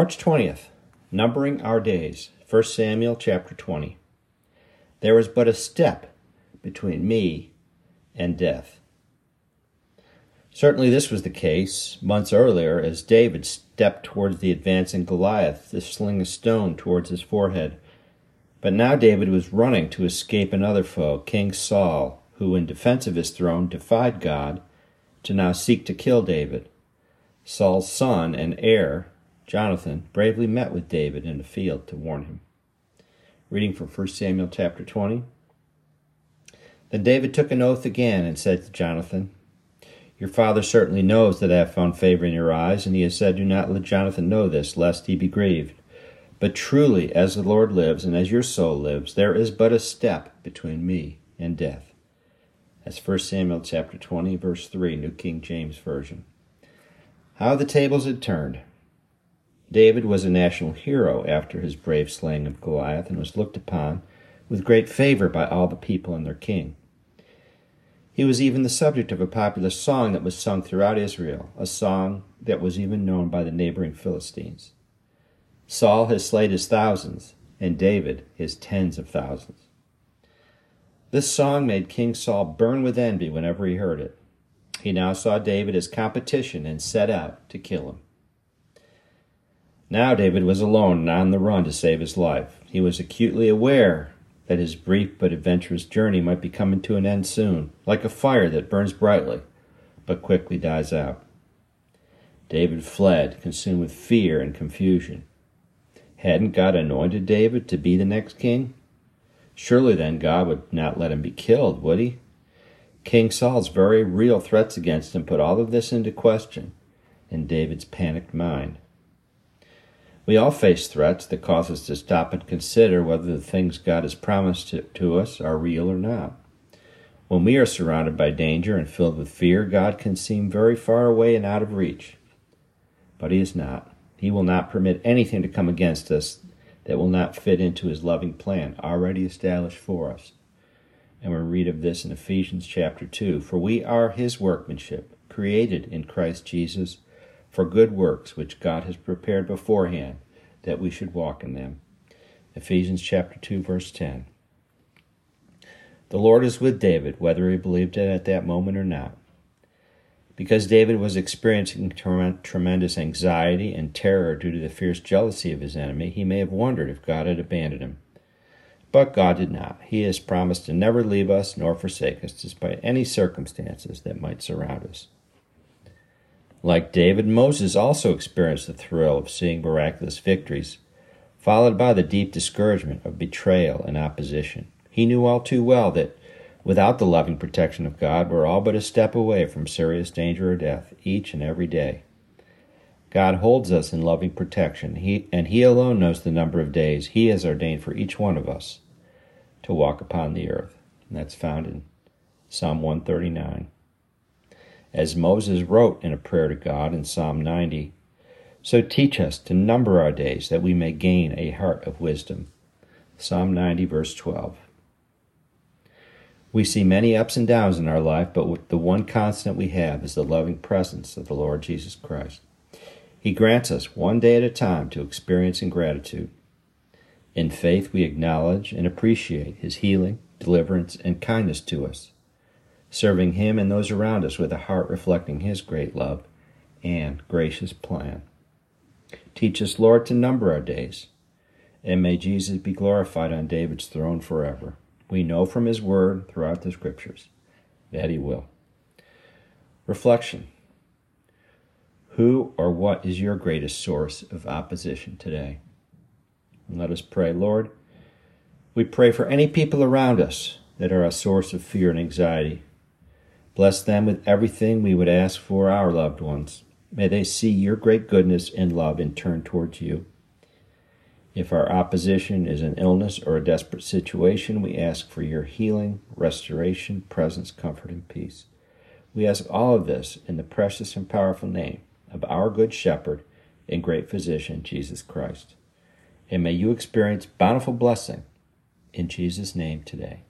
March 20th, numbering our days. 1 Samuel chapter 20. There is but a step between me and death. Certainly, this was the case months earlier as David stepped towards the advancing Goliath to sling a stone towards his forehead. But now David was running to escape another foe, King Saul, who, in defense of his throne, defied God to now seek to kill David. Saul's son and heir, Jonathan, bravely met with David in the field to warn him. Reading from 1 Samuel chapter 20. Then David took an oath again and said to Jonathan, Your father certainly knows that I have found favor in your eyes, and he has said, Do not let Jonathan know this, lest he be grieved. But truly, as the Lord lives, and as your soul lives, there is but a step between me and death. That's 1 Samuel chapter 20, verse 3, New King James Version. How the tables had turned. David was a national hero after his brave slaying of Goliath and was looked upon with great favor by all the people and their king. He was even the subject of a popular song that was sung throughout Israel, a song that was even known by the neighboring Philistines. Saul has slayed his thousands, and David his tens of thousands. This song made King Saul burn with envy whenever he heard it. He now saw David as competition and set out to kill him. Now David was alone and on the run to save his life. He was acutely aware that his brief but adventurous journey might be coming to an end soon, like a fire that burns brightly but quickly dies out. David fled, consumed with fear and confusion. Hadn't God anointed David to be the next king? Surely then God would not let him be killed, would he? King Saul's very real threats against him put all of this into question in David's panicked mind. We all face threats that cause us to stop and consider whether the things God has promised to, to, us are real or not. When we are surrounded by danger and filled with fear, God can seem very far away and out of reach. But He is not. He will not permit anything to come against us that will not fit into His loving plan already established for us. And we read of this in Ephesians chapter 2 For we are His workmanship, created in Christ Jesus for good works which God has prepared beforehand that we should walk in them. Ephesians chapter 2 verse 10. The Lord is with David whether he believed it at that moment or not. Because David was experiencing tremendous anxiety and terror due to the fierce jealousy of his enemy, he may have wondered if God had abandoned him. But God did not. He has promised to never leave us nor forsake us despite any circumstances that might surround us. Like David, Moses also experienced the thrill of seeing miraculous victories, followed by the deep discouragement of betrayal and opposition. He knew all too well that without the loving protection of God, we're all but a step away from serious danger or death each and every day. God holds us in loving protection, he, and He alone knows the number of days He has ordained for each one of us to walk upon the earth. And that's found in Psalm 139 as Moses wrote in a prayer to God in Psalm 90. So teach us to number our days that we may gain a heart of wisdom. Psalm 90, verse 12. We see many ups and downs in our life, but the one constant we have is the loving presence of the Lord Jesus Christ. He grants us one day at a time to experience in gratitude. In faith, we acknowledge and appreciate His healing, deliverance, and kindness to us serving Him and those around us with a heart reflecting His great love and gracious plan. Teach us, Lord, to number our days, and may Jesus be glorified on David's throne forever. We know from His word throughout the Scriptures that He will. Reflection Who or what is your greatest source of opposition today? And let us pray, Lord. We pray for any people around us that are a source of fear and anxiety Bless them with everything we would ask for our loved ones. May they see your great goodness and love and turn towards you. If our opposition is an illness or a desperate situation, we ask for your healing, restoration, presence, comfort, and peace. We ask all of this in the precious and powerful name of our Good Shepherd and great physician, Jesus Christ. And may you experience bountiful blessing in Jesus' name today.